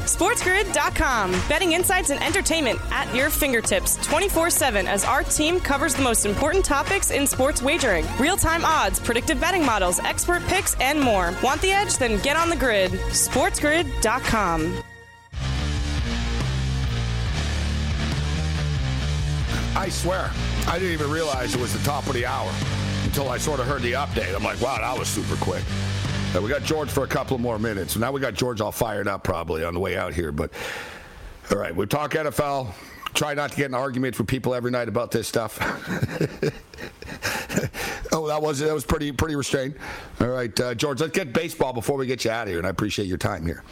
SportsGrid.com. Betting insights and entertainment at your fingertips 24 7 as our team covers the most important topics in sports wagering real time odds, predictive betting models, expert picks, and more. Want the edge? Then get on the grid. SportsGrid.com. I swear, I didn't even realize it was the top of the hour until I sort of heard the update. I'm like, wow, that was super quick. Uh, we got George for a couple more minutes. Now we got George all fired up probably on the way out here. But all right, we talk NFL. Try not to get in arguments with people every night about this stuff. oh, that was that was pretty pretty restrained. All right, uh, George, let's get baseball before we get you out of here, and I appreciate your time here.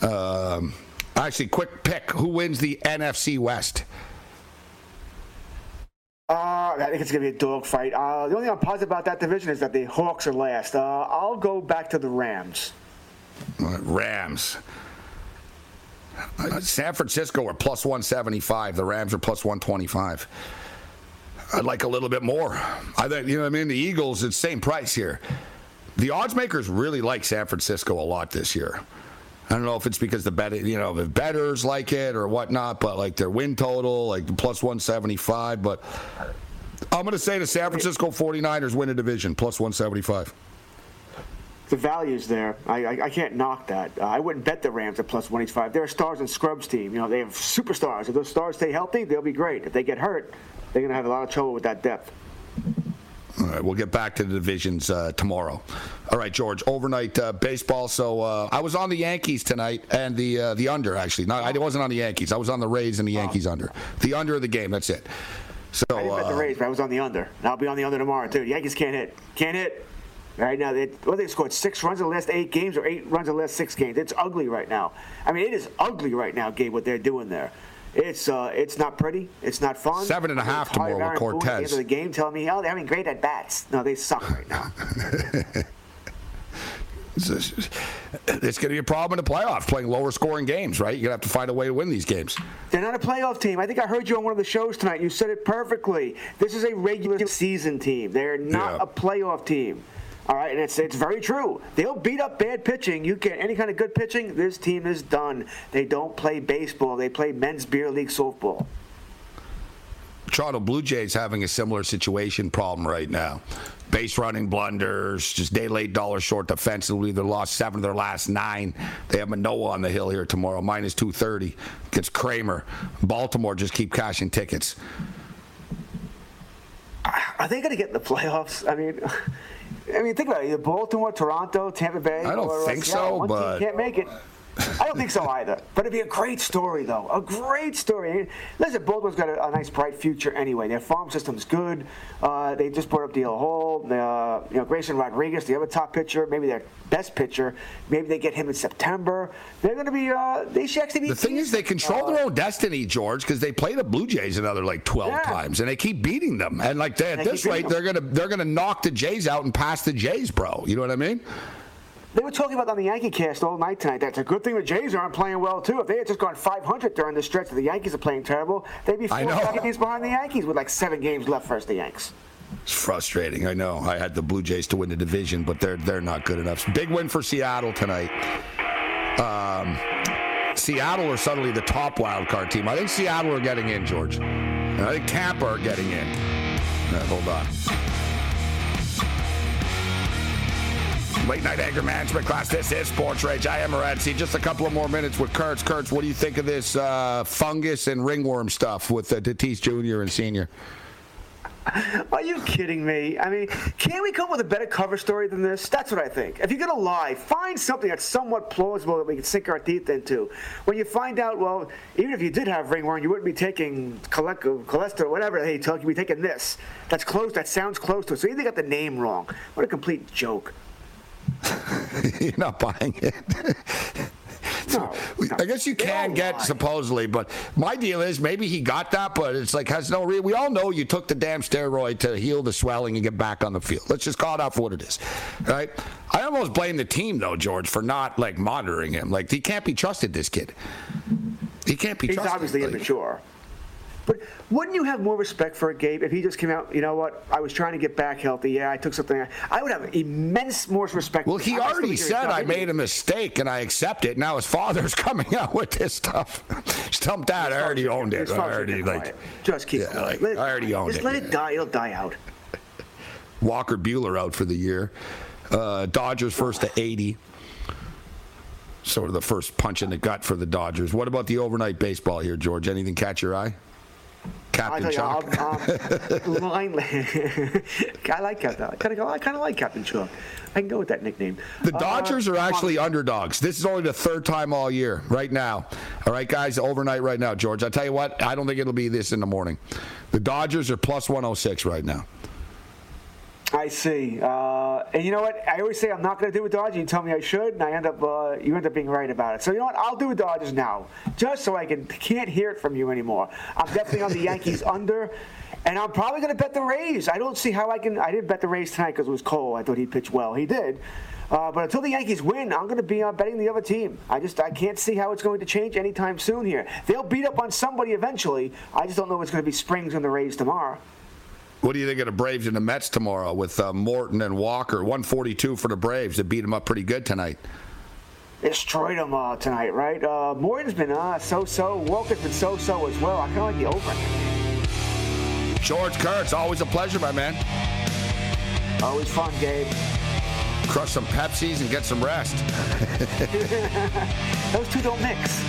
Um, actually, quick pick: who wins the NFC West? Uh, I think it's going to be a dogfight. Uh, the only thing I'm positive about that division is that the Hawks are last. Uh, I'll go back to the Rams. Rams. Uh, San Francisco are plus 175. The Rams are plus 125. I'd like a little bit more. I think, you know I mean? The Eagles, it's same price here. The odds makers really like San Francisco a lot this year. I don't know if it's because the bet, you know, the betters like it or whatnot, but like their win total, like plus 175. But I'm going to say the San Francisco 49ers win a division, plus 175. The value's there. I, I, I can't knock that. Uh, I wouldn't bet the Rams at plus 185. They're a stars and scrubs team. You know, they have superstars. If those stars stay healthy, they'll be great. If they get hurt, they're going to have a lot of trouble with that depth. All right, we'll get back to the divisions uh, tomorrow. All right, George. Overnight uh, baseball. So uh, I was on the Yankees tonight and the uh, the under actually. Not I wasn't on the Yankees. I was on the Rays and the Yankees under. The under of the game. That's it. So I didn't bet the uh, Rays, but I was on the under. And I'll be on the under tomorrow too. The Yankees can't hit. Can't hit. Right now, they, well, they scored six runs in the last eight games or eight runs in the last six games. It's ugly right now. I mean, it is ugly right now, Gabe, what they're doing there. It's uh, it's not pretty. It's not fun. Seven and a half tomorrow with Boone At the end Cortes. of the game, telling me, oh, they're having great at bats. No, they suck right now. it's, it's going to be a problem in the playoffs, playing lower scoring games, right? You're going to have to find a way to win these games. They're not a playoff team. I think I heard you on one of the shows tonight. You said it perfectly. This is a regular season team. They're not Yeah. a playoff team. All right, and it's it's very true. They'll beat up bad pitching. You get any kind of good pitching, this team is done. They don't play baseball. They play men's beer league softball. Toronto Blue Jays having a similar situation problem right now. Base running blunders, just day late, dollar short defensively. They lost seven of their last nine. They have Manoah on the hill here tomorrow, minus 230 against Kremer. Baltimore just keep cashing tickets. Are they going to get in the playoffs? I mean, I mean, think about it. Either Baltimore, Toronto, Tampa Bay. I don't or, uh, think Seattle. so, One but- can't make it. I don't think so either. But it'd be a great story, though. A great story. Listen, Baltimore's got a, a nice, bright future anyway. Their farm system's good. Uh, they just brought up DL Hall. Uh, you know, Grayson Rodriguez, the other top pitcher, maybe their best pitcher. Maybe they get him in September. They're going to be. Uh, they should actually be. The thing is, they control their own destiny, George, because they play the Blue Jays another like 12 Yeah. times, and they keep beating them. And like they, at They this rate, beating they're gonna they're gonna knock the Jays out and pass the Jays, bro. You know what I mean? They were talking about on the Yankee cast all night tonight. That's a good thing the Jays aren't playing well too. If they had just gone 500 during the stretch that the Yankees are playing terrible, they'd be four games behind the Yankees with like seven games left versus the Yanks. It's frustrating. I know. I had the Blue Jays to win the division, but they're they're not good enough. Big win for Seattle tonight. Um, Seattle are suddenly the top wild card team. I think Seattle are getting in, George. And I think Tampa are getting in. Uh, hold on. Late night anger management class. This is Sports Rage. I am Morency. Just a couple of more minutes with Kurtz. Kurtz, what do you think of this uh, fungus and ringworm stuff with uh, Tatis Jr. and Senior? Are you kidding me? I mean, can't we come up with a better cover story than this? That's what I think. If you're going to lie, find something that's somewhat plausible that we can sink our teeth into. When you find out, well, even if you did have ringworm, you wouldn't be taking cholesterol, whatever they tell you, you'd be taking this. That's close, that sounds close to it. So you got the name wrong. What a complete joke. You're not buying it. No, I guess you can get lie. supposedly, but my deal is maybe he got that, but it's like has no real. We all know you took the damn steroid to heal the swelling and get back on the field. Let's just call it out for what it is, right? I almost blame the team though, George, for not like monitoring him. Like he can't be trusted. This kid, he can't be. He's trusted. obviously like, immature. But wouldn't you have more respect for Gabe if he just came out? You know what? I was trying to get back healthy. Yeah, I took something. I would have immense more respect. Well, he already said I made a mistake and I accept it. Now his father's coming out with this stuff. just tell him, Dad, I already owned it. I already like. Just keep yeah, like, I already owned just it. Just let it die. It'll die out. Walker Buehler out for the year. Uh, Dodgers first to 80 sort of the first punch in the gut for the Dodgers. What about the overnight baseball here, George? Anything catch your eye? Captain Chuck. You, um, I like Captain. I kind of I kind of like Captain Chuck. I can go with that nickname. The uh, Dodgers uh, are actually underdogs. This is only the third time all year, right now. All right, guys, overnight right now, George. I tell you what, I don't think it'll be this in the morning. The Dodgers are plus 106 right now. I see. Uh, and you know what? I always say I'm not going to do a Dodgers. You tell me I should, and I end up uh, you end up being right about it. So you know what? I'll do a Dodgers now, just so I can can't hear it from you anymore. I'm definitely on the Yankees under, and I'm probably going to bet the Rays. I don't see how I can. I didn't bet the Rays tonight because it was Cole. I thought he pitched well. He did. Uh, but until the Yankees win, I'm going to be uh, betting the other team. I just I can't see how it's going to change anytime soon here. They'll beat up on somebody eventually. I just don't know if it's going to be Springs and the Rays tomorrow. What do you think of the Braves and the Mets tomorrow with uh, Morton and Walker? 142 for the Braves. They beat them up pretty good tonight. Destroyed them uh, tonight, right? Uh, Morton's been uh, so-so. Walker's been so-so as well. I kind of like the over. George Kurtz, always a pleasure, my man. Always fun, Gabe. Crush some Pepsis and get some rest. Those two don't mix.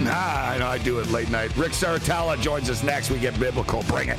Nah, I know I do it late night. Rick Serritella joins us next. We get biblical. Bring it.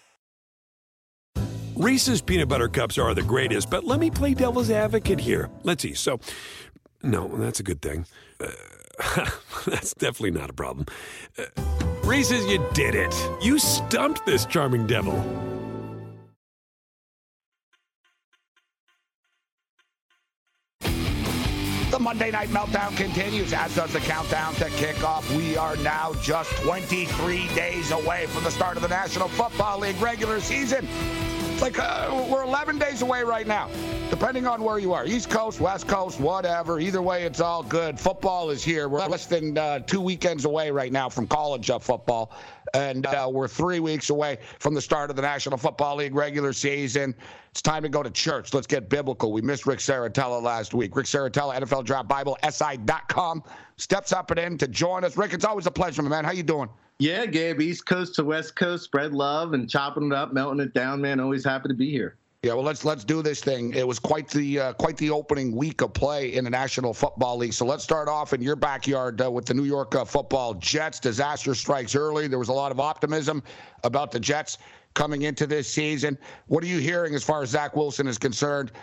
Reese's peanut butter cups are the greatest, but let me play devil's advocate here. Let's see. So, no, that's a good thing. Uh, that's definitely not a problem. Uh, Reese's, you did it. You stumped this charming devil. The Monday Night Meltdown continues, as does the countdown to kickoff. We are now just 23 days away from the start of the National Football League regular season like uh, we're 11 days away right now, depending on where you are East Coast, West Coast, whatever. Either way, it's all good. Football is here. We're less than uh, two weekends away right now from college uh, football, and uh, we're three weeks away from the start of the National Football League regular season. It's time to go to church. Let's get biblical. We missed Rick Serritella last week. Rick Serritella, NFL Draft Bible, SI.com, steps up and in to join us. Rick, it's always a pleasure, man. How you doing? Yeah, Gabe, East Coast to West Coast, spread love and chopping it up, melting it down, man. Always happy to be here. Yeah, well, let's let's do this thing. It was quite the uh, quite the opening week of play in the National Football League. So let's start off in your backyard uh, with the New York uh, Football Jets. Disaster strikes early. There was a lot of optimism about the Jets coming into this season. What are you hearing as far as Zach Wilson is concerned?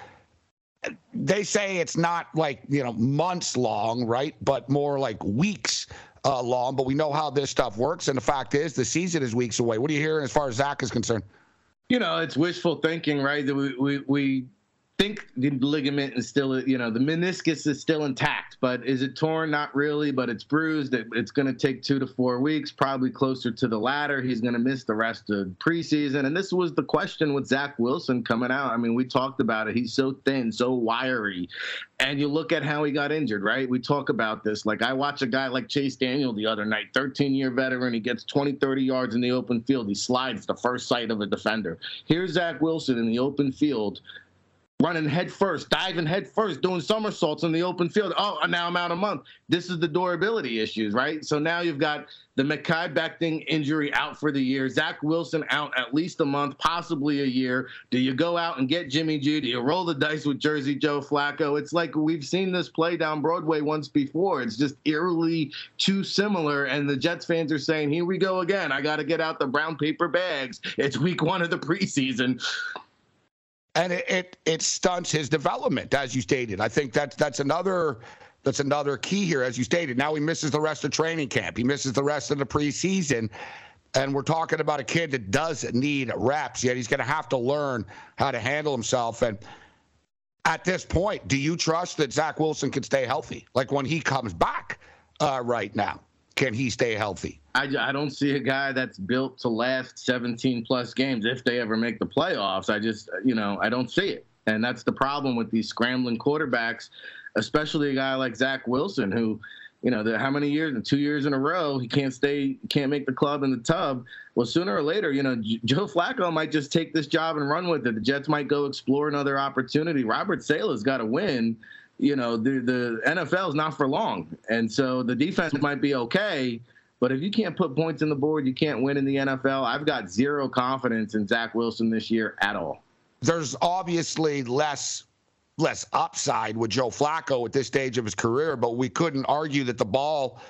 They say it's not like you know months long, right? But more like weeks uh, long. But we know how this stuff works, and the fact is, the season is weeks away. What are you hearing as far as Zach is concerned? you know, it's wishful thinking, right? That we, we, we think the ligament is still, you know, the meniscus is still intact, but is it torn? Not really, but it's bruised. It's going to take two to four weeks, probably closer to the latter. He's going to miss the rest of preseason. And this was the question with Zach Wilson coming out. I mean, we talked about it. He's so thin, so wiry. And you look at how he got injured, right? We talk about this. Like, I watch a guy like Chase Daniel the other night, 13 year veteran. He gets 20, 30 yards in the open field. He slides the first sight of a defender. Here's Zach Wilson in the open field running head first, diving head first, doing somersaults in the open field. Oh, and now I'm out a month. This is the durability issues, right? So now you've got the Mekhi Becton injury out for the year, Zach Wilson out at least a month, possibly a year. Do you go out and get Jimmy G? Do you roll the dice with Jersey Joe Flacco? It's like we've seen this play down Broadway once before. It's just eerily too similar. And the Jets fans are saying, here we go again. I got to get out the brown paper bags. It's week one of the preseason and it, it, it stunts his development, as you stated. I think that's that's another that's another key here, as you stated. Now he misses the rest of training camp. He misses the rest of the preseason. And we're talking about a kid that does need reps, yet he's going to have to learn how to handle himself. And at this point, do you trust that Zach Wilson can stay healthy? Like when he comes back uh, right now, can he stay healthy? I, I don't see a guy that's built to last 17 plus games if they ever make the playoffs. I just, you know, I don't see it. And that's the problem with these scrambling quarterbacks, especially a guy like Zach Wilson, who, you know, the, how many years? Two years in a row, he can't stay, can't make the club in the tub. Well, sooner or later, you know, Joe Flacco might just take this job and run with it. The Jets might go explore another opportunity. Robert Saleh's got to win. You know, the the NFL is not for long, and so the defense might be okay but if you can't put points in the board, you can't win in the NFL. I've got zero confidence in Zach Wilson this year at all. There's obviously less less upside with Joe Flacco at this stage of his career, but we couldn't argue that the ball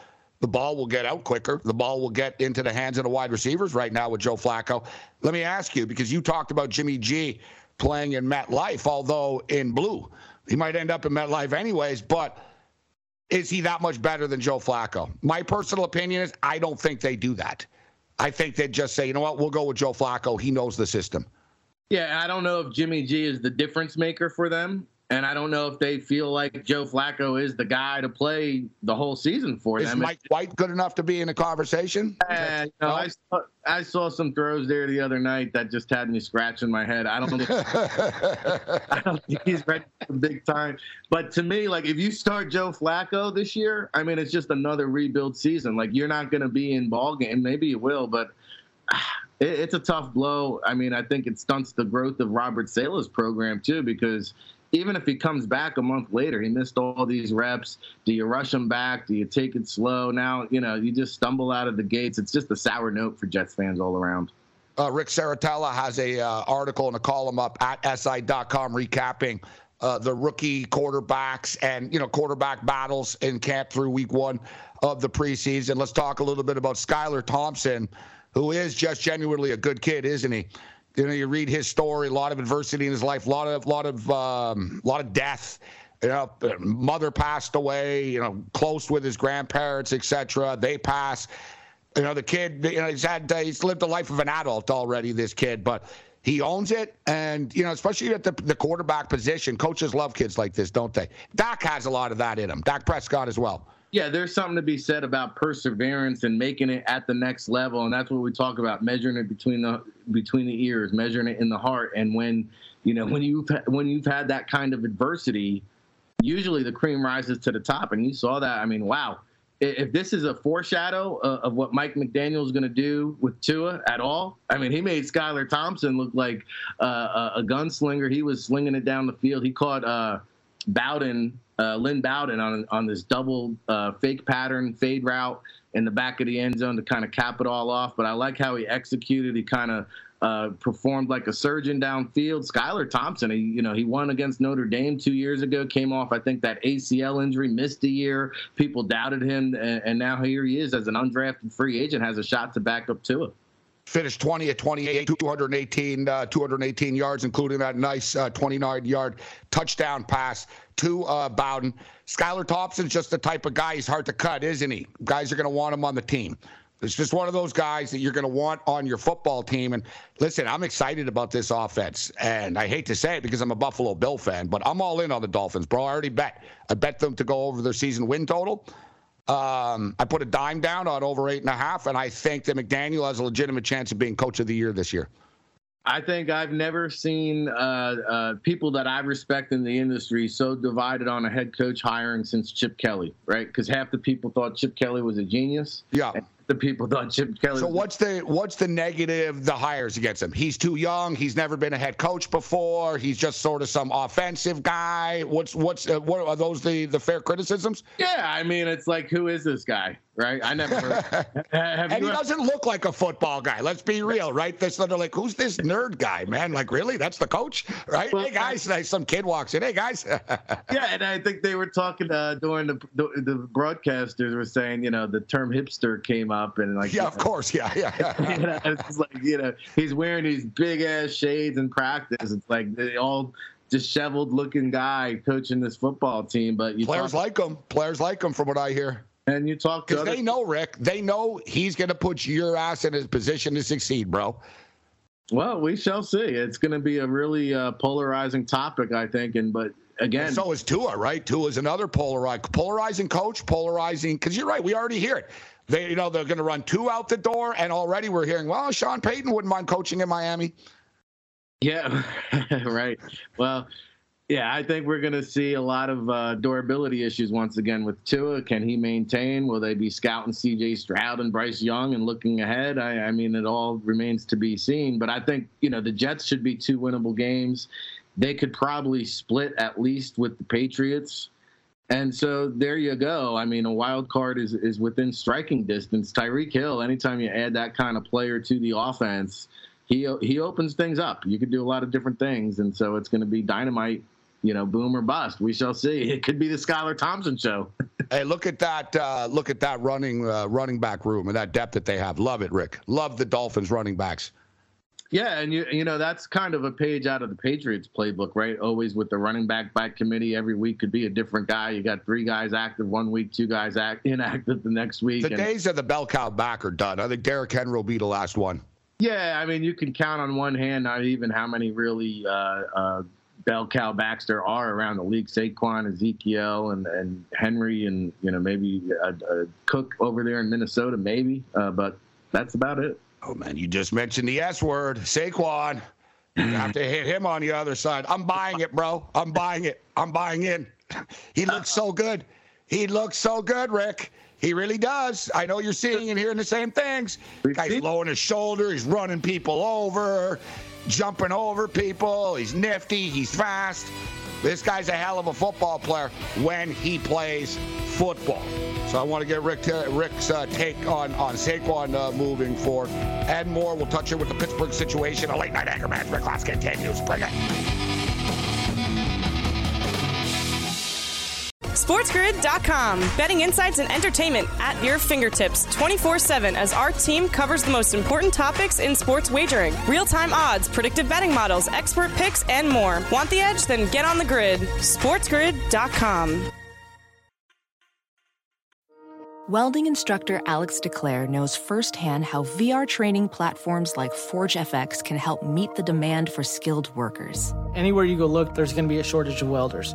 the ball will get out quicker. The ball will get into the hands of the wide receivers right now with Joe Flacco. Let me ask you, because you talked about Jimmy G playing in MetLife, although in blue. He might end up in MetLife anyways, but is he that much better than Joe Flacco? My personal opinion is I don't think they do that. I think they'd just say, you know what, we'll go with Joe Flacco. He knows the system. Yeah, I don't know if Jimmy G is the difference maker for them. And I don't know if they feel like Joe Flacco is the guy to play the whole season for is them. Is Mike White good enough to be in a conversation? Uh, you know, I, saw, I saw some throws there the other night that just had me scratching my head. I don't think, I don't think he's ready for big time. But to me, like if you start Joe Flacco this year, I mean, it's just another rebuild season. Like you're not going to be in ball game. Maybe you will, but. It's a tough blow. I mean, I think it stunts the growth of Robert Saleh's program too, because even if he comes back a month later, he missed all these reps. Do you rush him back? Do you take it slow? Now, you know, you just stumble out of the gates. It's just a sour note for Jets fans all around. Uh, Rick Serritella has a uh, article and a column up at si.com recapping uh, the rookie quarterbacks and you know quarterback battles in camp through week one of the preseason. Let's talk a little bit about Skylar Thompson, who is just genuinely a good kid, isn't he? You know, you read his story, a lot of adversity in his life, a lot of, lot of, um, lot of death. You know, mother passed away. You know, close with his grandparents, etc. They pass. You know, the kid. You know, he's had he's lived the life of an adult already. This kid, but he owns it, and you know, especially at the, the quarterback position, coaches love kids like this, don't they? Dak has a lot of that in him. Dak Prescott as well. Yeah, there's something to be said about perseverance and making it at the next level, and that's what we talk about: measuring it between the between the ears, measuring it in the heart. And when you know when you've when you've had that kind of adversity, usually the cream rises to the top. And you saw that. I mean, wow! If this is a foreshadow of what Mike McDaniel is going to do with Tua at all, I mean, he made Skylar Thompson look like uh, a gunslinger. He was slinging it down the field. He caught uh, Bowden uh, Lynn Bowden on on this double uh, fake pattern fade route in the back of the end zone to kind of cap it all off. But I like how he executed. He kind of uh, performed like a surgeon downfield. Skylar Thompson, he, you know, he won against Notre Dame two years ago, came off, I think, that ACL injury, missed a year. People doubted him, and, and now here he is as an undrafted free agent, has a shot to back up to it finished 20 at 28, 218, uh, 218 yards, including that nice uh, 29 yard touchdown pass to uh, Bowden. Skylar Thompson's just the type of guy, he's hard to cut, isn't he? Guys are going to want him on the team. It's just one of those guys that you're going to want on your football team. And listen, I'm excited about this offense. And I hate to say it because I'm a Buffalo Bill fan, but I'm all in on the Dolphins, bro. I already bet. I bet them to go over their season win total. Um, I put a dime down on over eight and a half, and I think that McDaniel has a legitimate chance of being coach of the year this year. I think I've never seen uh, uh, people that I respect in the industry so divided on a head coach hiring since Chip Kelly, right? Because half the people thought Chip Kelly was a genius. Yeah the people thought Chip Kelly. So what's the what's the negative? The hires against him. He's too young. He's never been a head coach before. He's just sort of some offensive guy. What's what's uh, what are those the the fair criticisms? Yeah, I mean it's like who is this guy? Right? I never. and he ever... doesn't look like a football guy. Let's be real, right? This of like, who's this nerd guy, man? Like, really? That's the coach, right? Well, hey guys, some kid walks in. Hey guys. yeah, and I think they were talking uh, during the, the, the broadcasters were saying, you know, the term hipster came up and like. Yeah, of know, course, yeah, yeah. yeah. you know, it's like you know he's wearing these big ass shades in practice. It's like they all disheveled looking guy coaching this football team, but you players talk- like him. Players like him, from what I hear. And you talk because they know Rick. They know he's going to put your ass in his position to succeed, bro. Well, we shall see. It's going to be a really uh, polarizing topic, I think. And but again, and so is Tua, right? Tua is another polarizing, polarizing coach, polarizing. Because you're right, we already hear it. They, you know, they're going to run Tua out the door, and already we're hearing, well, Sean Payton wouldn't mind coaching in Miami. Yeah, right. Well, yeah, I think we're going to see a lot of uh, durability issues once again with Tua. Can he maintain? Will they be scouting C.J. Stroud and Bryce Young and looking ahead? I, I, mean, it all remains to be seen. But I think you know the Jets should be two winnable games. They could probably split at least with the Patriots. And so there you go. I mean, a wild card is is within striking distance. Tyreek Hill. Anytime you add that kind of player to the offense, he he opens things up. You could do a lot of different things, and so it's going to be dynamite you know, boom or bust. We shall see. It could be the Skylar Thompson show. hey, look at that! Uh, look at that running uh, running back room and that depth that they have. Love it, Rick. Love the Dolphins running backs. Yeah, and you you know that's kind of a page out of the Patriots playbook, right? Always with the running back back committee, every week could be a different guy. You got three guys active one week, two guys act inactive the next week. The and, days of the bell cow back are done. I think Derrick Henry will be the last one. Yeah, I mean you can count on one hand not even how many really uh, uh, bell cow backs there are around the league. Saquon, Ezekiel, and and Henry, and you know maybe a, a Cook over there in Minnesota, maybe. Uh, but that's about it. Oh man, you just mentioned the S word, Saquon. You have to hit him on the other side. I'm buying it, bro. I'm buying it. I'm buying in. He looks so good. He looks so good, Rick. He really does. I know you're seeing and hearing the same things. Guy's lowering his shoulder. He's running people over jumping over people. He's nifty. He's fast. This guy's a hell of a football player when he plays football. So I want to get Rick uh, Rick's uh, take on on Saquon uh, moving forward and more. We'll touch it with the Pittsburgh situation. A late night anchor man. Rick Class continues. Bring it. SportsGrid.com. Betting insights and entertainment at your fingertips 24 7 as our team covers the most important topics in sports wagering real time odds, predictive betting models, expert picks, and more. Want the edge? Then get on the grid. SportsGrid.com. Welding instructor Alex DeClaire knows firsthand how VR training platforms like ForgeFX can help meet the demand for skilled workers. Anywhere you go look, there's going to be a shortage of welders.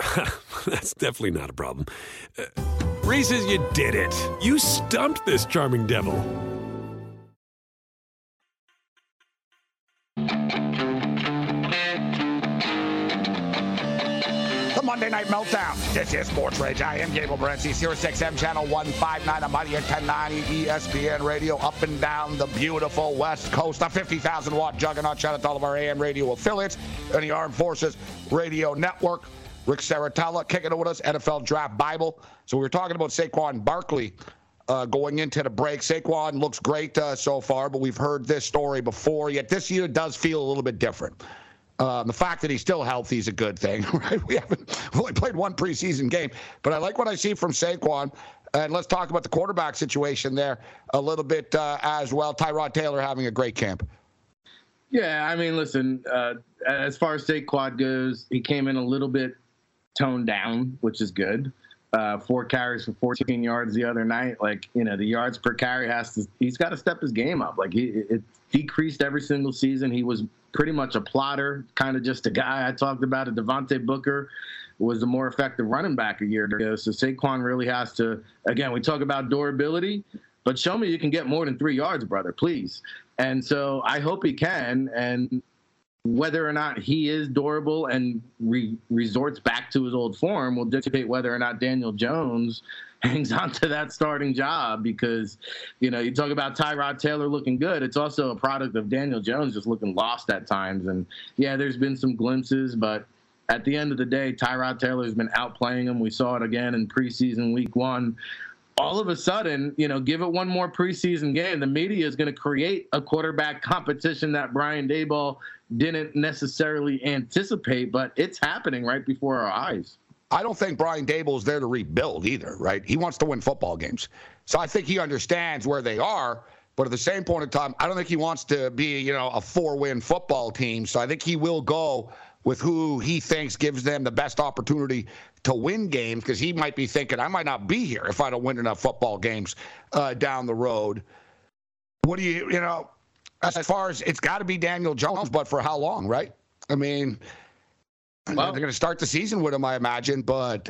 that's definitely not a problem. Uh, Reese's, you did it. You stumped this charming devil. The Monday Night Meltdown. This is Sports Rage. I am Gabe Morency, Sirius XM Channel 159, I'm Mighty at 1090 ESPN Radio, up and down the beautiful West Coast. A 50,000 watt juggernaut. Shout out to all of our AM radio affiliates and the Armed Forces Radio Network. Rick Serritella kicking it with us, NFL Draft Bible. So we were talking about Saquon Barkley uh, going into the break. Saquon looks great uh, so far, but we've heard this story before. Yet this year does feel a little bit different. Um, the fact that he's still healthy is a good thing, right? We haven't only played one preseason game, but I like what I see from Saquon. And let's talk about the quarterback situation there a little bit uh, as well. Tyrod Taylor having a great camp. Yeah, I mean, listen, uh, as far as Saquon goes, he came in a little bit toned down, which is good. Uh, four carries for 14 yards the other night. Like, you know, the yards per carry has to, he's got to step his game up. Like, he, it decreased every single season. He was pretty much a plotter, kind of just a guy I talked about. A Devontae Booker was the more effective running back a year ago. So Saquon really has to, again, we talk about durability, but show me you can get more than three yards, brother, please. And so I hope he can. And whether or not he is durable and re- resorts back to his old form will dictate whether or not Daniel Jones hangs on to that starting job because, you know, you talk about Tyrod Taylor looking good. It's also a product of Daniel Jones just looking lost at times. And yeah, there's been some glimpses, but at the end of the day, Tyrod Taylor's been outplaying him. We saw it again in preseason week one all of a sudden, you know, give it one more preseason game, the media is going to create a quarterback competition that Brian Daboll didn't necessarily anticipate, but it's happening right before our eyes. I don't think Brian Daboll is there to rebuild either, right? He wants to win football games. So I think he understands where they are. But at the same point in time, I don't think he wants to be, you know, a four-win football team. So I think he will go with who he thinks gives them the best opportunity to win games because he might be thinking, I might not be here if I don't win enough football games uh, down the road. What do you, you know, as far as it's got to be Daniel Jones, but for how long, right? I mean, well, they're going to start the season with him, I imagine, but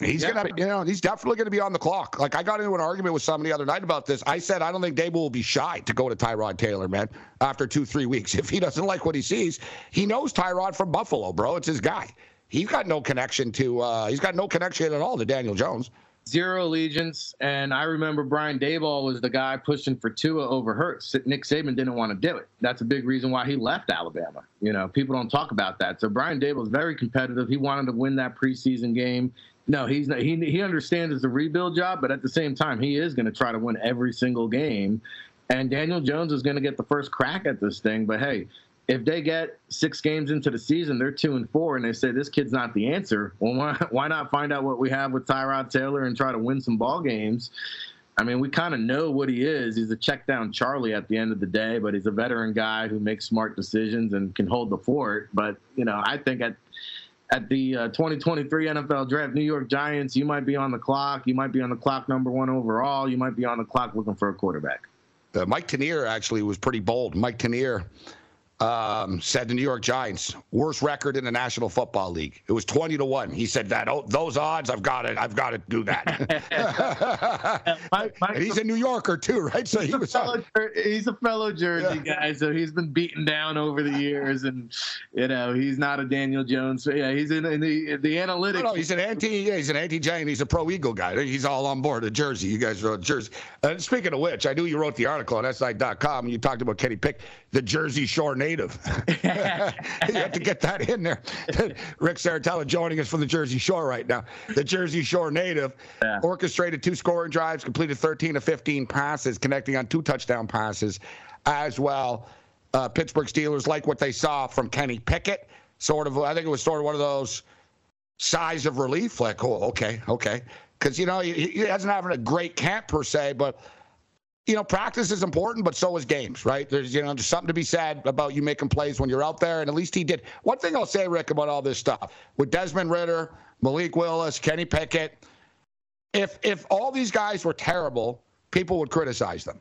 he's yeah. going to, you know, he's definitely going to be on the clock. Like I got into an argument with somebody the other night about this. I said I don't think Daboll will be shy to go to Tyrod Taylor, man, after two, three weeks. If he doesn't like what he sees, he knows Tyrod from Buffalo, bro. It's his guy. He's got no connection to. Uh, he's got no connection at all to Daniel Jones zero allegiance. And I remember Brian Daboll was the guy pushing for Tua over Hurts. Nick Saban didn't want to do it. That's a big reason why he left Alabama. You know, people don't talk about that. So Brian Daboll is very competitive. He wanted to win that preseason game. No, he's not, he he understands it's a rebuild job, but at the same time, he is going to try to win every single game. And Daniel Jones is going to get the first crack at this thing. But hey, if they get six games into the season, they're two and four, and they say this kid's not the answer. Well, why, not find out what we have with Tyrod Taylor and try to win some ball games? I mean, we kind of know what he is. He's a check down Charlie at the end of the day, but he's a veteran guy who makes smart decisions and can hold the fort. But you know, I think at at the uh, 2023 NFL Draft, New York Giants, you might be on the clock. You might be on the clock number one overall. You might be on the clock looking for a quarterback. Uh, Mike Tanier actually was pretty bold. Mike Tanier um, said the New York Giants worst record in the National Football League. It was twenty to one. He said that oh, those odds, I've got it. I've got to do that. and he's a New Yorker too, right? So he was. Fellow, he's a fellow Jersey yeah. guy, so he's been beaten down over the years, and you know he's not a Daniel Jones. So yeah, he's in, in the the analytics. No, no, he's an anti. Yeah, he's an anti-Giant. He's a pro Eagle guy. He's all on board a Jersey. You guys wrote Jersey. And speaking of which, I knew you wrote the article on SI.com and you talked about Kenny Pick, the Jersey Shore native. you have to get that in there. Rick Serritella joining us from the Jersey Shore right now. The Jersey Shore native yeah. orchestrated two scoring drives, completed 13 of 15 passes, connecting on two touchdown passes as well. Uh, Pittsburgh Steelers like what they saw from Kenny Pickett. Sort of, I think it was sort of one of those sighs of relief, like, oh, okay, okay. Because, you know, he, he hasn't having a great camp per se, but you know, practice is important, but so is games, right? There's, you know, there's something to be said about you making plays when you're out there, and at least he did. One thing I'll say, Rick, about all this stuff with Desmond Ridder, Malik Willis, Kenny Pickett, if if all these guys were terrible, people would criticize them.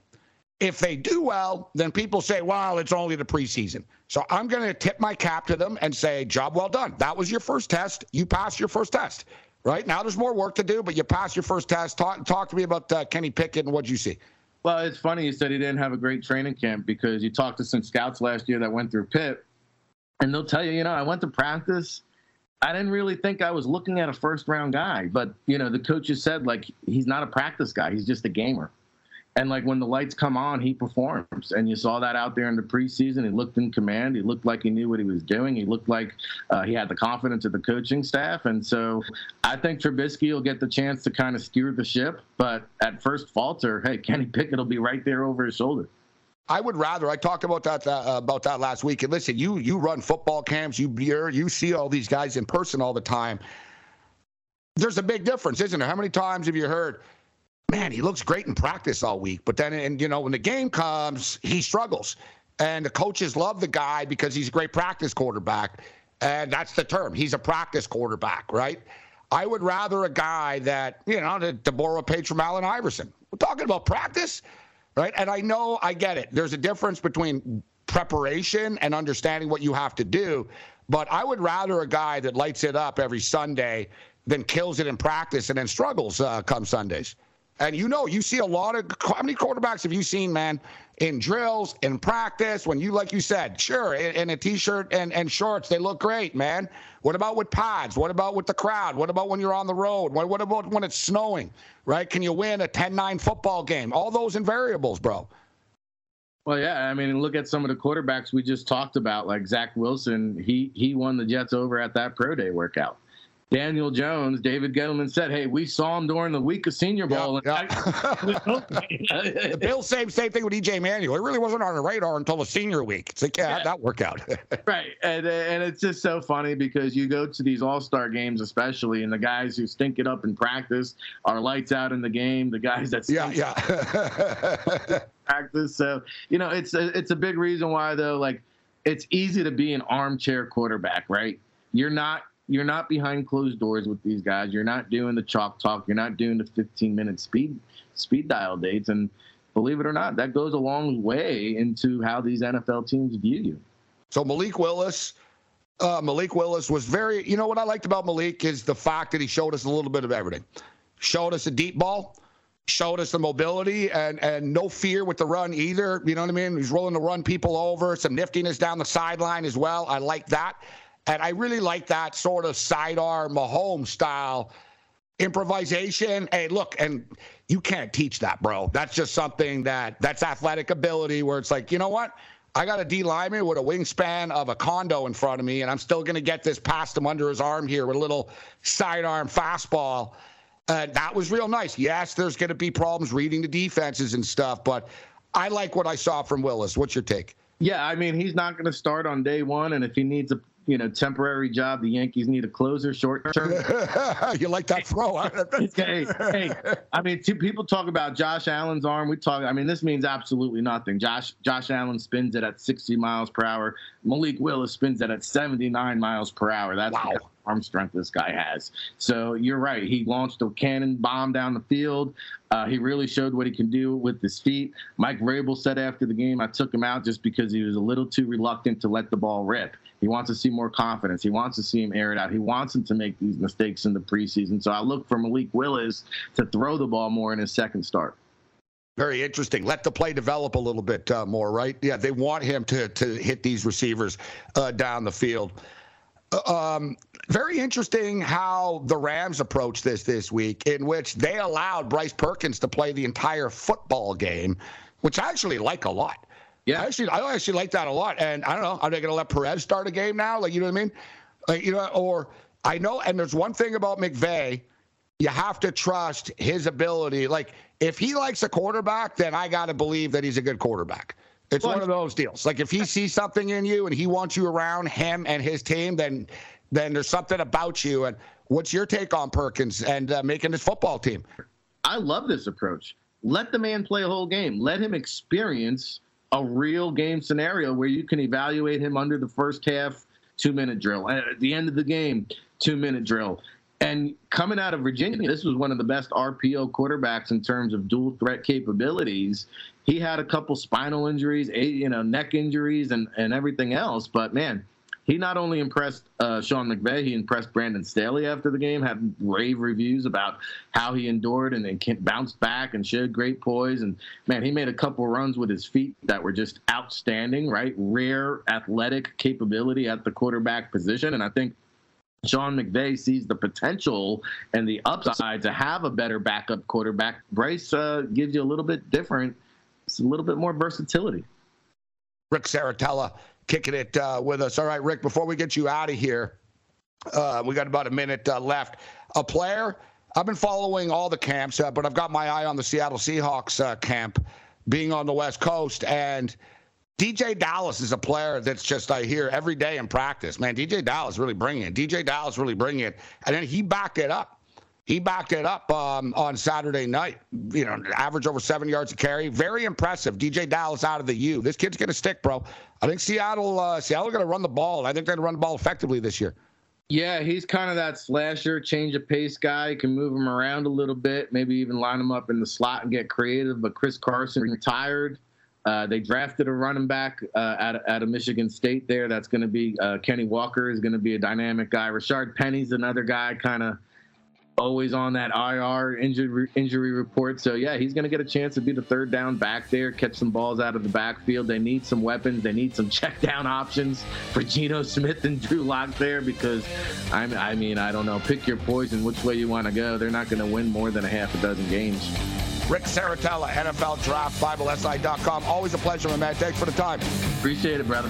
If they do well, then people say, well, it's only the preseason. So I'm going to tip my cap to them and say, job well done. That was your first test. You passed your first test. Right now, there's more work to do, but you passed your first test. Talk, talk to me about uh, Kenny Pickett and what you see. Well, it's funny you said he didn't have a great training camp because you talked to some scouts last year that went through Pitt, and they'll tell you, you know, I went to practice. I didn't really think I was looking at a first round guy, but you know, the coaches said like he's not a practice guy; he's just a gamer and like when the lights come on, he performs. And you saw that out there in the preseason. He looked in command. He looked like he knew what he was doing. He looked like uh, he had the confidence of the coaching staff. And so I think Trubisky will get the chance to kind of steer the ship. But at first falter, hey, Kenny Pickett will be right there over his shoulder. I would rather. I talked about that uh, about that last week. And listen, you you run football camps. You you see all these guys in person all the time. There's a big difference, isn't there? How many times have you heard? Man, he looks great in practice all week, but then, and you know, when the game comes, he struggles. And the coaches love the guy because he's a great practice quarterback. And that's the term. He's a practice quarterback, right? I would rather a guy that, you know, to, to borrow a page from Allen Iverson. We're talking about practice, right? And I know I get it. There's a difference between preparation and understanding what you have to do. But I would rather a guy that lights it up every Sunday than kills it in practice and then struggles uh, come Sundays. And you know, you see a lot of how many quarterbacks have you seen, man, in drills, in practice, when you, like you said, sure, in, in a t-shirt and, and shorts, they look great, man. What about with pads? What about with the crowd? What about when you're on the road? What, what about when it's snowing, right? Can you win a 10-9 football game? All those invariables, bro. Well, yeah, I mean, look at some of the quarterbacks we just talked about, like Zach Wilson. He he won the Jets over at that pro day workout. Daniel Jones, David Gettleman said, "Hey, we saw him during the week of Senior Bowl." Yep, yep. the Bills same same thing with EJ Manuel. It really wasn't on the radar until the Senior week. It's like, yeah, yeah. that worked out. right, and and it's just so funny because you go to these All Star games, especially, and the guys who stink it up in practice are lights out in the game. The guys that yeah yeah practice. So you know, it's a, it's a big reason why though. Like, it's easy to be an armchair quarterback, right? You're not you're not behind closed doors with these guys. You're not doing the chalk talk. You're not doing the 15 minute speed speed dial dates. And believe it or not, that goes a long way into how these NFL teams view you. So Malik Willis, uh, Malik Willis was very. You know what I liked about Malik is the fact that he showed us a little bit of everything. Showed us a deep ball. Showed us the mobility and and no fear with the run either. You know what I mean? He's rolling to run people over. Some niftiness down the sideline as well. I like that. And I really like that sort of sidearm Mahomes style improvisation. Hey, look, and you can't teach that, bro. That's just something that that's athletic ability where it's like, you know what? I got a D lineman with a wingspan of a condo in front of me, and I'm still going to get this past him under his arm here with a little sidearm fastball. Uh, that was real nice. Yes, there's going to be problems reading the defenses and stuff, but I like what I saw from Willis. What's your take? Yeah, I mean, he's not going to start on day one, and if he needs a you know, temporary job. The Yankees need a closer short term. you like that throw? hey, hey, I mean, two people talk about Josh Allen's arm. We talk. I mean, this means absolutely nothing. Josh Josh Allen spins it at 60 miles per hour. Malik Willis spins it at 79 miles per hour. That's wow arm strength this guy has. So you're right. He launched a cannon bomb down the field. Uh, he really showed what he can do with his feet. Mike Vrabel said after the game, I took him out just because he was a little too reluctant to let the ball rip. He wants to see more confidence. He wants to see him air it out. He wants him to make these mistakes in the preseason. So I look for Malik Willis to throw the ball more in his second start. Very interesting. Let the play develop a little bit uh, more, right? Yeah, they want him to to hit these receivers uh, down the field. Um, very interesting how the Rams approached this this week, in which they allowed Bryce Perkins to play the entire football game, which I actually like a lot. Yeah, I actually, I actually like that a lot. And I don't know, are they going to let Perez start a game now? Like, you know what I mean? Like, you know, or I know, and there's one thing about McVay, you have to trust his ability. Like, if he likes a quarterback, then I got to believe that he's a good quarterback. It's well, one of those deals. Like, if he sees something in you and he wants you around him and his team, then then there's something about you. And what's your take on Perkins and uh, making his football team? I love this approach. let the man play a whole game. Let him experience a real game scenario where you can evaluate him under the first half two minute drill. and At the end of the game, two minute drill. And coming out of Virginia, this was one of the best RPO quarterbacks in terms of dual threat capabilities. He had a couple spinal injuries, you know, neck injuries, and, and everything else. But man, he not only impressed uh, Sean McVay, he impressed Brandon Staley after the game, had rave reviews about how he endured and then bounced back and showed great poise. And man, he made a couple runs with his feet that were just outstanding, right? Rare athletic capability at the quarterback position. And I think Sean McVay sees the potential and the upside to have a better backup quarterback. Bryce uh, gives you a little bit different, it's a little bit more versatility. Rick Serritella kicking it uh, with us. All right, Rick, before we get you out of here, uh, we got about a minute uh, left. A player, I've been following all the camps, uh, but I've got my eye on the Seattle Seahawks uh, camp being on the West Coast. And DJ Dallas is a player that's just, I hear every day in practice. Man, DJ Dallas really bringing it. DJ Dallas really bringing it. And then he backed it up he backed it up um, on Saturday night. You know, average over seven yards a carry. Very impressive. DJ Dallas out of the U. This kid's going to stick, bro. I think Seattle, uh, Seattle going to run the ball. I think they're going to run the ball effectively this year. Yeah, he's kind of that slasher, change of pace guy. You can move him around a little bit, maybe even line him up in the slot and get creative. But Chris Carson retired. Uh, they drafted a running back uh, out, of, Michigan State there. That's going to be uh, Kenny Walker is going to be a dynamic guy. Rashaad Penny's another guy kind of always on that IR injury injury report. So yeah, he's going to get a chance to be the third down back there, catch some balls out of the backfield. They need some weapons. They need some check down options for Geno Smith and Drew Lock there because I'm, I mean I don't know. Pick your poison, which way you want to go. They're not going to win more than a half a dozen games. Rick Serritella, NFL Draft, BibleSI.com. Always a pleasure, my man. Thanks for the time. Appreciate it, brother.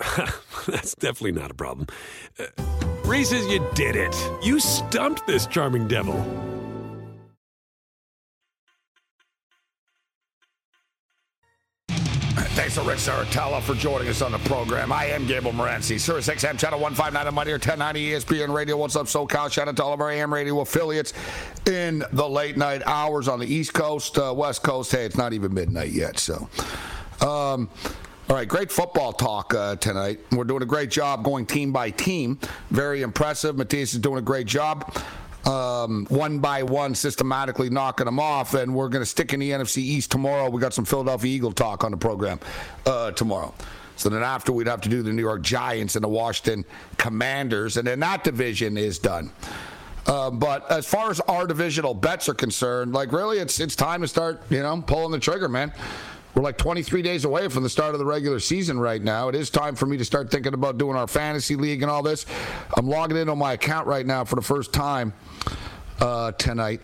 that's definitely not a problem. Uh, Reese's, you did it. You stumped this charming devil. Thanks to Rick Serritella for joining us on the program. I am Gabriel Morency, Sirius XM Channel 159 on Money or 1090 ESPN Radio. What's up, SoCal? Shout out to all of our AM radio affiliates in the late night hours on the East Coast, uh, West Coast. Hey, it's not even midnight yet, so. Um, all right, great football talk uh, tonight. We're doing a great job going team by team. Very impressive. Matthias is doing a great job um, one by one, systematically knocking them off. And we're going to stick in the NFC East tomorrow. We got some Philadelphia Eagle talk on the program uh, tomorrow. So then after we'd have to do the New York Giants and the Washington Commanders, and then that division is done. Uh, but as far as our divisional bets are concerned, like really, it's it's time to start, you know, pulling the trigger, man. We're like 23 days away from the start of the regular season right now. It is time for me to start thinking about doing our fantasy league and all this. I'm logging in on my account right now for the first time uh, tonight.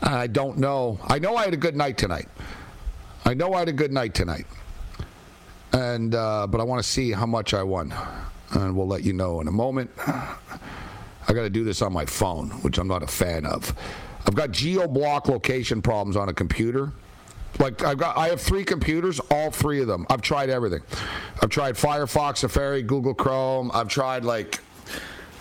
I don't know. I know I had a good night tonight. I know I had a good night tonight. And uh, but I want to see how much I won, and we'll let you know in a moment. I got to do this on my phone, which I'm not a fan of. I've got geo block location problems on a computer. Like I've got, I have three computers, all three of them. I've tried everything. I've tried Firefox, Safari, Google Chrome. I've tried like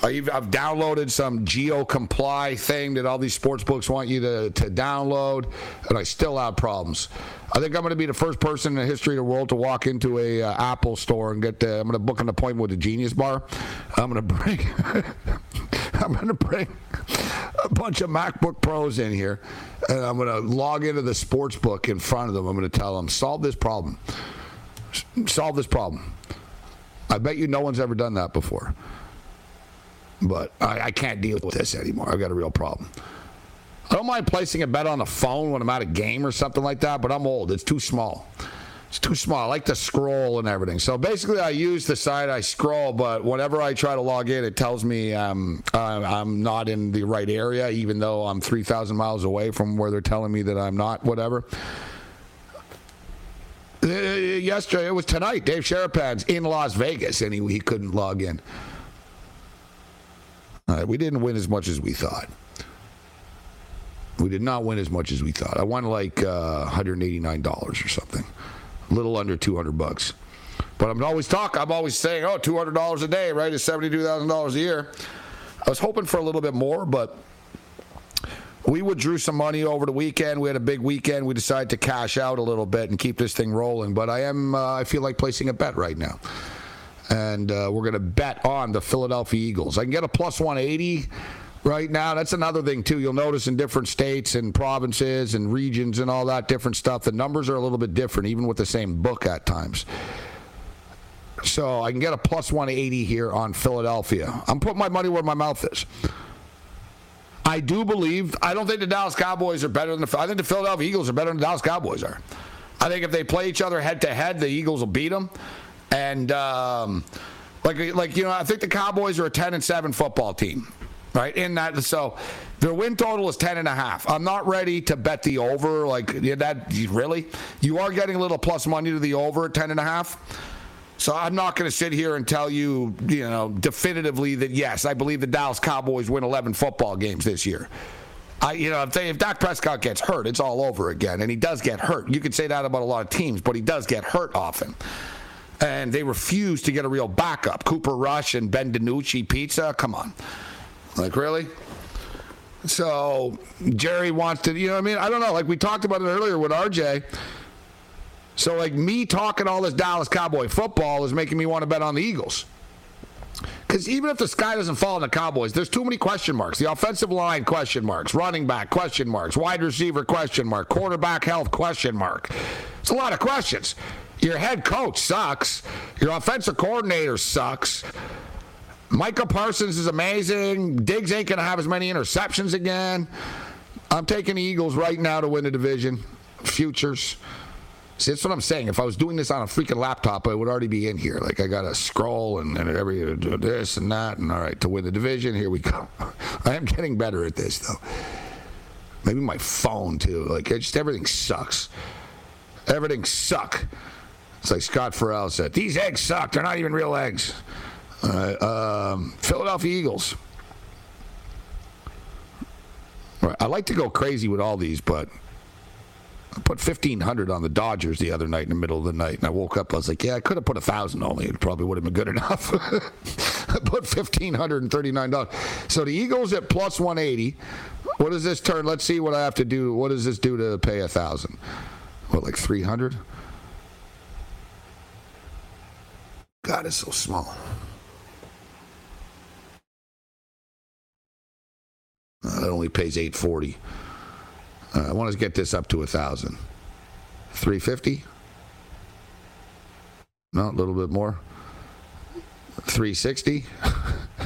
I've, I've downloaded some geo comply thing that all these sports books want you to, to download, and I still have problems. I think I'm going to be the first person in the history of the world to walk into a uh, Apple store and get. The, I'm going to book an appointment with the Genius Bar. I'm going to bring. I'm going to bring a bunch of MacBook Pros in here, and I'm going to log into the sports book in front of them. I'm going to tell them solve this problem. S- solve this problem. I bet you no one's ever done that before. But I, I can't deal with this anymore. I've got a real problem. I don't mind placing a bet on the phone when I'm at a game or something like that, but I'm old. It's too small. It's too small. I like to scroll and everything. So basically, I use the site, I scroll, but whenever I try to log in, it tells me um, I'm, I'm not in the right area, even though I'm 3,000 miles away from where they're telling me that I'm not, whatever. Uh, yesterday, it was tonight. Dave Sharapan's in Las Vegas, and he, he couldn't log in. All right, we didn't win as much as we thought. We did not win as much as we thought. I won like uh, $189 or something, a little under 200 bucks. But I'm always talking. I'm always saying, "Oh, $200 a day, right? Is $72,000 a year." I was hoping for a little bit more, but we withdrew some money over the weekend. We had a big weekend. We decided to cash out a little bit and keep this thing rolling. But I am, uh, I feel like placing a bet right now and uh, we're going to bet on the Philadelphia Eagles. I can get a plus 180 right now. That's another thing, too. You'll notice in different states and provinces and regions and all that different stuff, the numbers are a little bit different, even with the same book at times. So I can get a plus 180 here on Philadelphia. I'm putting my money where my mouth is. I do believe, I don't think the Dallas Cowboys are better than the, I think the Philadelphia Eagles are better than the Dallas Cowboys are. I think if they play each other head to head, the Eagles will beat them. And um, like like you know, I think the Cowboys are a 10 and 7 football team. Right in that, so their win total is 10 and a half. I'm not ready to bet the over. Like that, really? You are getting a little plus money to the over at 10 and a half. So I'm not going to sit here and tell you, you know, definitively that yes, I believe the Dallas Cowboys win 11 football games this year. I, you know, if, they, if Dak Prescott gets hurt, it's all over again, and he does get hurt. You could say that about a lot of teams, but he does get hurt often and they refuse to get a real backup. Cooper Rush and Ben DiNucci pizza. Come on, like really? So Jerry wants to, you know, what I mean, I don't know. Like we talked about it earlier with RJ. So like me talking all this Dallas Cowboy football is making me want to bet on the Eagles. Because even if the sky doesn't fall on the Cowboys, there's too many question marks. The offensive line question marks, running back question marks, wide receiver question mark, quarterback health question mark. It's a lot of questions. Your head coach sucks. Your offensive coordinator sucks. Micah Parsons is amazing. Diggs ain't going to have as many interceptions again. I'm taking the Eagles right now to win the division. Futures. See, that's what I'm saying. If I was doing this on a freaking laptop, I would already be in here. Like I got to scroll and, and every uh, this and that, and all right to win the division. Here we go. I am getting better at this though. Maybe my phone too. Like just everything sucks. Everything suck. It's like Scott Ferrall said, these eggs suck. They're not even real eggs. um, Philadelphia Eagles. Right. I like to go crazy with all these, but I put 1500 on the Dodgers the other night in the middle of the night, and I woke up. I was like, "Yeah, I could have put a thousand only. It probably would have been good enough." I put 1539 dollars. So the Eagles at plus 180. What does this turn? Let's see what I have to do. What does this do to pay a thousand? What, like 300? God, it's so small. Uh, that only pays 840. Uh, I want to get this up to a thousand. 350? No, a little bit more. 360.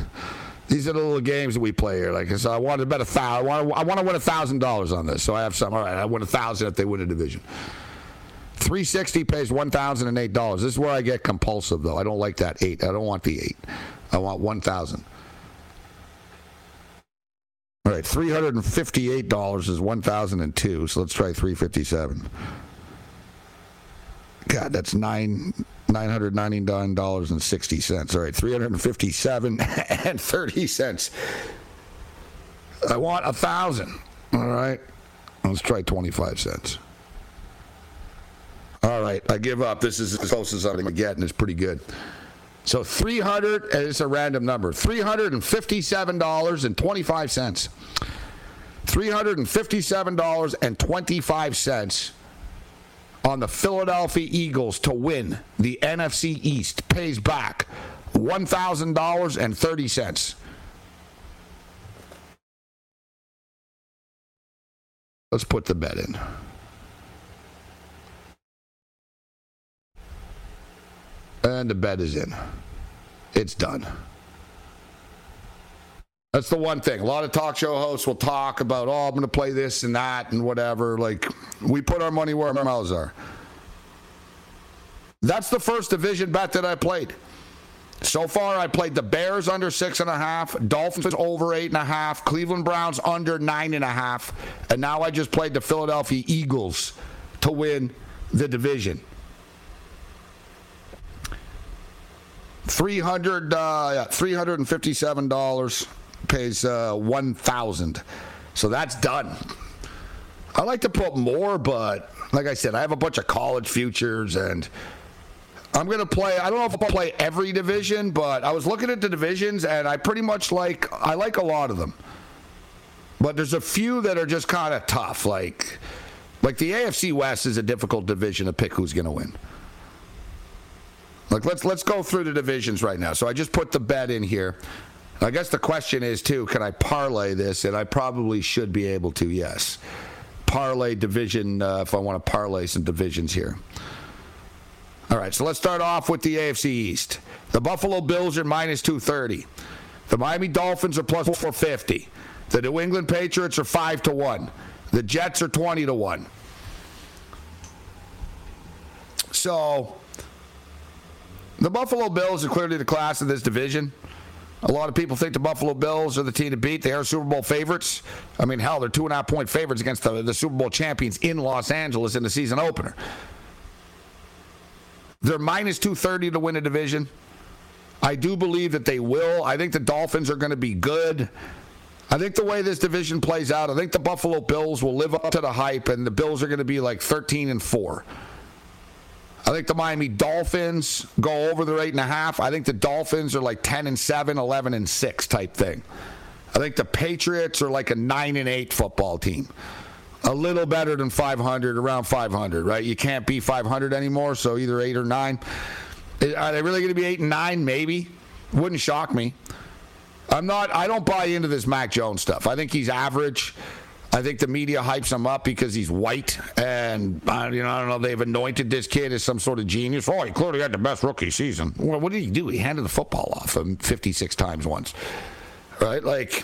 These are the little games that we play here. Like so, I want to bet a thousand. I want I want to win a thousand dollars on this. So I have some. All right, I win a thousand if they win a division. 360 pays $1,008. This is where I get compulsive, though. I don't like that eight. I don't want the eight. I want 1,000. All right, $358 is 1,002. So let's try 357. God, that's nine nine hundred ninety nine dollars and sixty cents. All right, three hundred and fifty seven and thirty cents. I want a thousand. All right. Let's try 25 cents. All right, I give up. This is as close as I'm going to get, and it's pretty good. So 300, and it's a random number, $357.25. $357.25 on the Philadelphia Eagles to win the NFC East pays back $1,000.30. Let's put the bet in. And the bet is in. It's done. That's the one thing. A lot of talk show hosts will talk about, oh, I'm going to play this and that and whatever. Like, we put our money where our mouths are. That's the first division bet that I played. So far, I played the Bears under six and a half, Dolphins over eight and a half, Cleveland Browns under nine and a half, and now I just played the Philadelphia Eagles to win the division. 300 uh, $357 pays uh, 1000 so that's done. I like to put more but like i said i have a bunch of college futures and i'm going to play i don't know if i'll play every division but i was looking at the divisions and i pretty much like i like a lot of them. But there's a few that are just kind of tough like like the afc west is a difficult division to pick who's going to win like let's let's go through the divisions right now. So I just put the bet in here. I guess the question is too, can I parlay this? And I probably should be able to. Yes, parlay division uh, if I want to parlay some divisions here. All right, so let's start off with the AFC East. The Buffalo Bills are minus 230. The Miami Dolphins are plus 450. The New England Patriots are 5 to 1. The Jets are 20 to 1. So, the Buffalo Bills are clearly the class of this division. A lot of people think the Buffalo Bills are the team to beat. They are Super Bowl favorites. I mean, hell, they're two and a half point favorites against the, the Super Bowl champions in Los Angeles in the season opener. They're minus 230 to win a division. I do believe that they will. I think the Dolphins are going to be good. I think the way this division plays out, I think the Buffalo Bills will live up to the hype, and the Bills are going to be like 13 and 4. I think the Miami Dolphins go over their eight and a half. I think the Dolphins are like 10 and 7, 11 and 6 type thing. I think the Patriots are like a 9 and 8 football team. A little better than 500, around 500, right? You can't be 500 anymore, so either 8 or 9. Are they really going to be 8 and 9? Maybe. Wouldn't shock me. I'm not, I don't buy into this Mac Jones stuff. I think he's average. I think the media hypes him up because he's white, and you know I don't know. They've anointed this kid as some sort of genius. Oh, he clearly had the best rookie season. Well, what did he do? He handed the football off him 56 times once, right? Like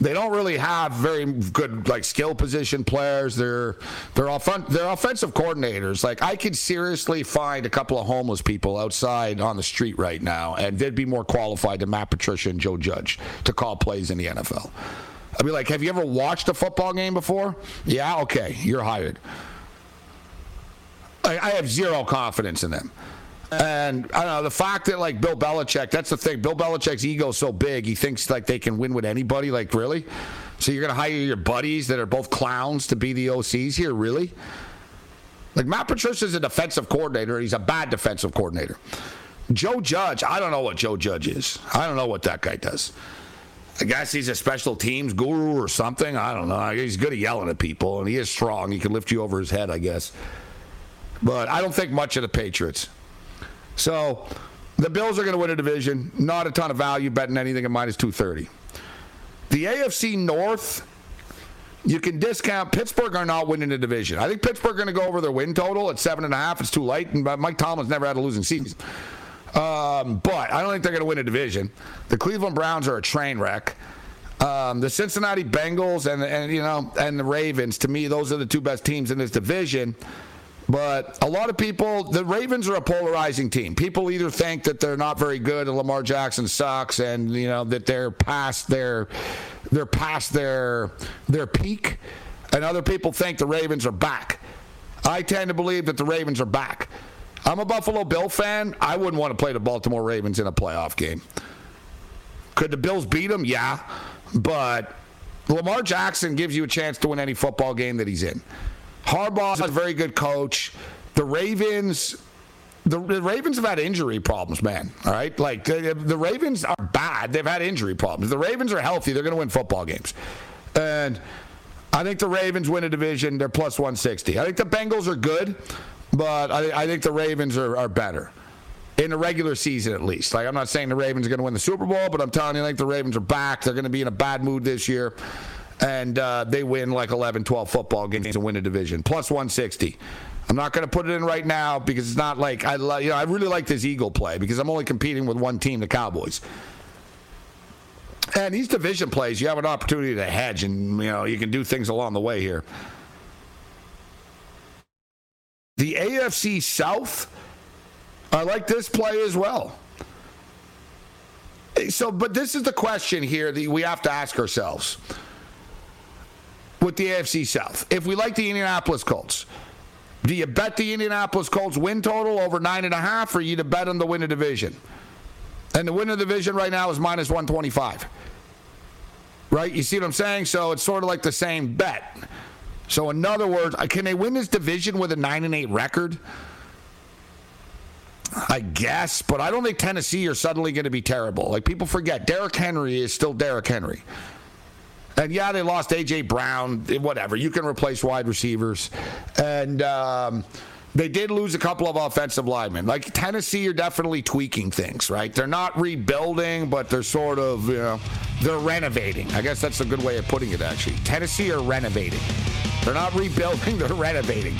they don't really have very good like skill position players. They're they're offen- they're offensive coordinators. Like I could seriously find a couple of homeless people outside on the street right now, and they'd be more qualified than Matt Patricia and Joe Judge to call plays in the NFL. I'd be like, have you ever watched a football game before? Yeah, okay, you're hired. I, I have zero confidence in them. And I don't know the fact that like Bill Belichick, that's the thing. Bill Belichick's ego is so big, he thinks like they can win with anybody. Like really? So you're gonna hire your buddies that are both clowns to be the OCs here? Really? Like Matt Patricia's a defensive coordinator. He's a bad defensive coordinator. Joe Judge, I don't know what Joe Judge is. I don't know what that guy does. I guess he's a special teams guru or something. I don't know. He's good at yelling at people, and he is strong. He can lift you over his head, I guess. But I don't think much of the Patriots. So the Bills are going to win a division. Not a ton of value betting anything at minus 230. The AFC North, you can discount. Pittsburgh are not winning the division. I think Pittsburgh are going to go over their win total at seven and a half. It's too late, and uh, Mike Tomlin's never had a losing season. Um, but I don't think they're going to win a division. The Cleveland Browns are a train wreck. Um, the Cincinnati Bengals and and you know and the Ravens, to me, those are the two best teams in this division. But a lot of people, the Ravens are a polarizing team. People either think that they're not very good and Lamar Jackson sucks, and you know that they're past their they're past their their peak, and other people think the Ravens are back. I tend to believe that the Ravens are back. I'm a Buffalo Bill fan. I wouldn't want to play the Baltimore Ravens in a playoff game. Could the Bills beat them? Yeah. But Lamar Jackson gives you a chance to win any football game that he's in. Harbaugh is a very good coach. The Ravens, the, the, Ravens have had injury problems, man. All right, like the, the, Ravens are bad. They've had injury problems. The Ravens are healthy. They're going to win football games, and I think the Ravens win a division. They're plus 160. I think the Bengals are good, but I, I think the Ravens are, are better in the regular season at least. Like I'm not saying the Ravens are going to win the Super Bowl, but I'm telling you, think the Ravens are back. They're going to be in a bad mood this year, and uh, they win like 11, 12 football games and win a division plus 160. I'm not going to put it in right now because it's not like I, you know, I really like this Eagle play because I'm only competing with one team, the Cowboys. And these division plays, you have an opportunity to hedge, and you know you can do things along the way here. The AFC South I like this play as well. So, but this is the question here that we have to ask ourselves with the AFC South. If we like the Indianapolis Colts, do you bet the Indianapolis Colts win total over nine and a half, or you to bet on the win of division? And the win of division right now is minus 125. Right? You see what I'm saying? So it's sort of like the same bet. So in other words, can they win this division with a nine and eight record? I guess, but I don't think Tennessee are suddenly going to be terrible. Like people forget, Derrick Henry is still Derrick Henry. And yeah, they lost AJ Brown. Whatever, you can replace wide receivers, and um, they did lose a couple of offensive linemen. Like Tennessee are definitely tweaking things, right? They're not rebuilding, but they're sort of, you know, they're renovating. I guess that's a good way of putting it. Actually, Tennessee are renovating. They're not rebuilding; they're renovating.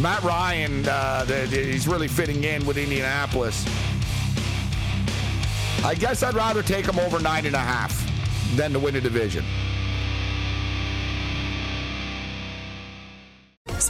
Matt Ryan, uh, he's really fitting in with Indianapolis. I guess I'd rather take him over nine and a half than to win a division.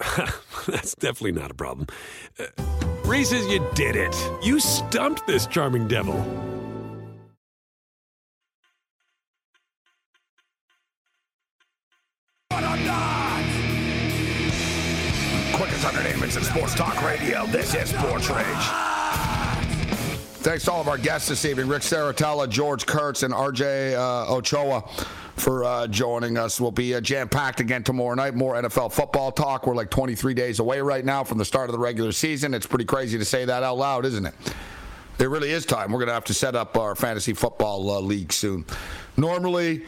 that's definitely not a problem. Uh, Reese's, you did it. You stumped this charming devil. But I'm not! Quickest entertainment in sports talk radio. This is Sports Rage. Thanks to all of our guests this evening Rick Serritella, George Kurtz, and RJ uh, Ochoa for uh, joining us. We'll be uh, jam packed again tomorrow night. More NFL football talk. We're like 23 days away right now from the start of the regular season. It's pretty crazy to say that out loud, isn't it? It really is time. We're going to have to set up our fantasy football uh, league soon. Normally,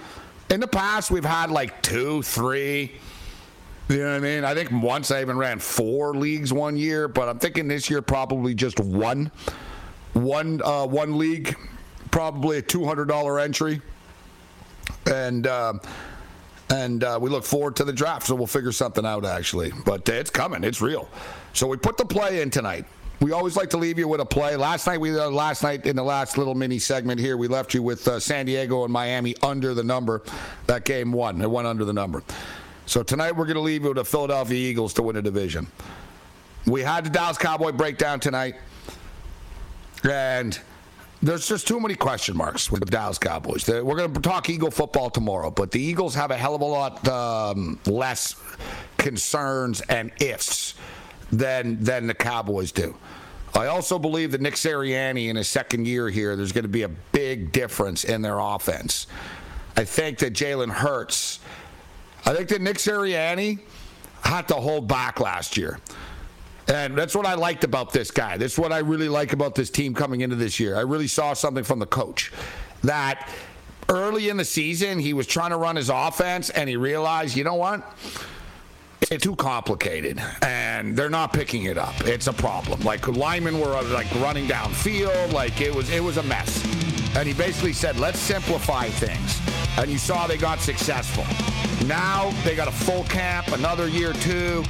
in the past, we've had like two, three. You know what I mean? I think once I even ran four leagues one year, but I'm thinking this year probably just one one uh, one league, probably a two hundred dollar entry, and uh, and uh, we look forward to the draft. So we'll figure something out actually, but it's coming. It's real. So we put the play in tonight. We always like to leave you with a play. Last night, we uh, last night in the last little mini segment here, we left you with uh, San Diego and Miami under the number. That game won. It went under the number. So tonight, we're going to leave you with the Philadelphia Eagles to win a division. We had the Dallas Cowboy breakdown tonight. And there's just too many question marks with the Dallas Cowboys. We're going to talk Eagle football tomorrow, but the Eagles have a hell of a lot um, less concerns and ifs than than the Cowboys do. I also believe that Nick Sirianni in his second year here, there's going to be a big difference in their offense. I think that Jalen Hurts, I think that Nick Sirianni had to hold back last year. And that's what I liked about this guy. That's what I really like about this team coming into this year. I really saw something from the coach that early in the season, he was trying to run his offense and he realized, you know what? It's too complicated, and they're not picking it up. It's a problem. Like linemen were uh, like running downfield, like it was it was a mess. And he basically said, "Let's simplify things." And you saw they got successful. Now they got a full camp, another year two.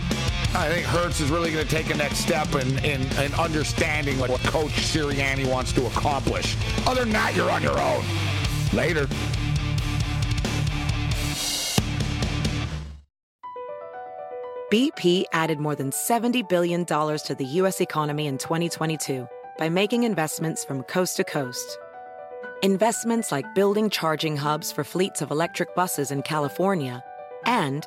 I think Hurts is really going to take a next step in, in, in understanding what Coach Sirianni wants to accomplish. Other than that, you're on your own. Later. BP added more than $70 billion to the U.S. economy in 2022 by making investments from coast to coast. Investments like building charging hubs for fleets of electric buses in California and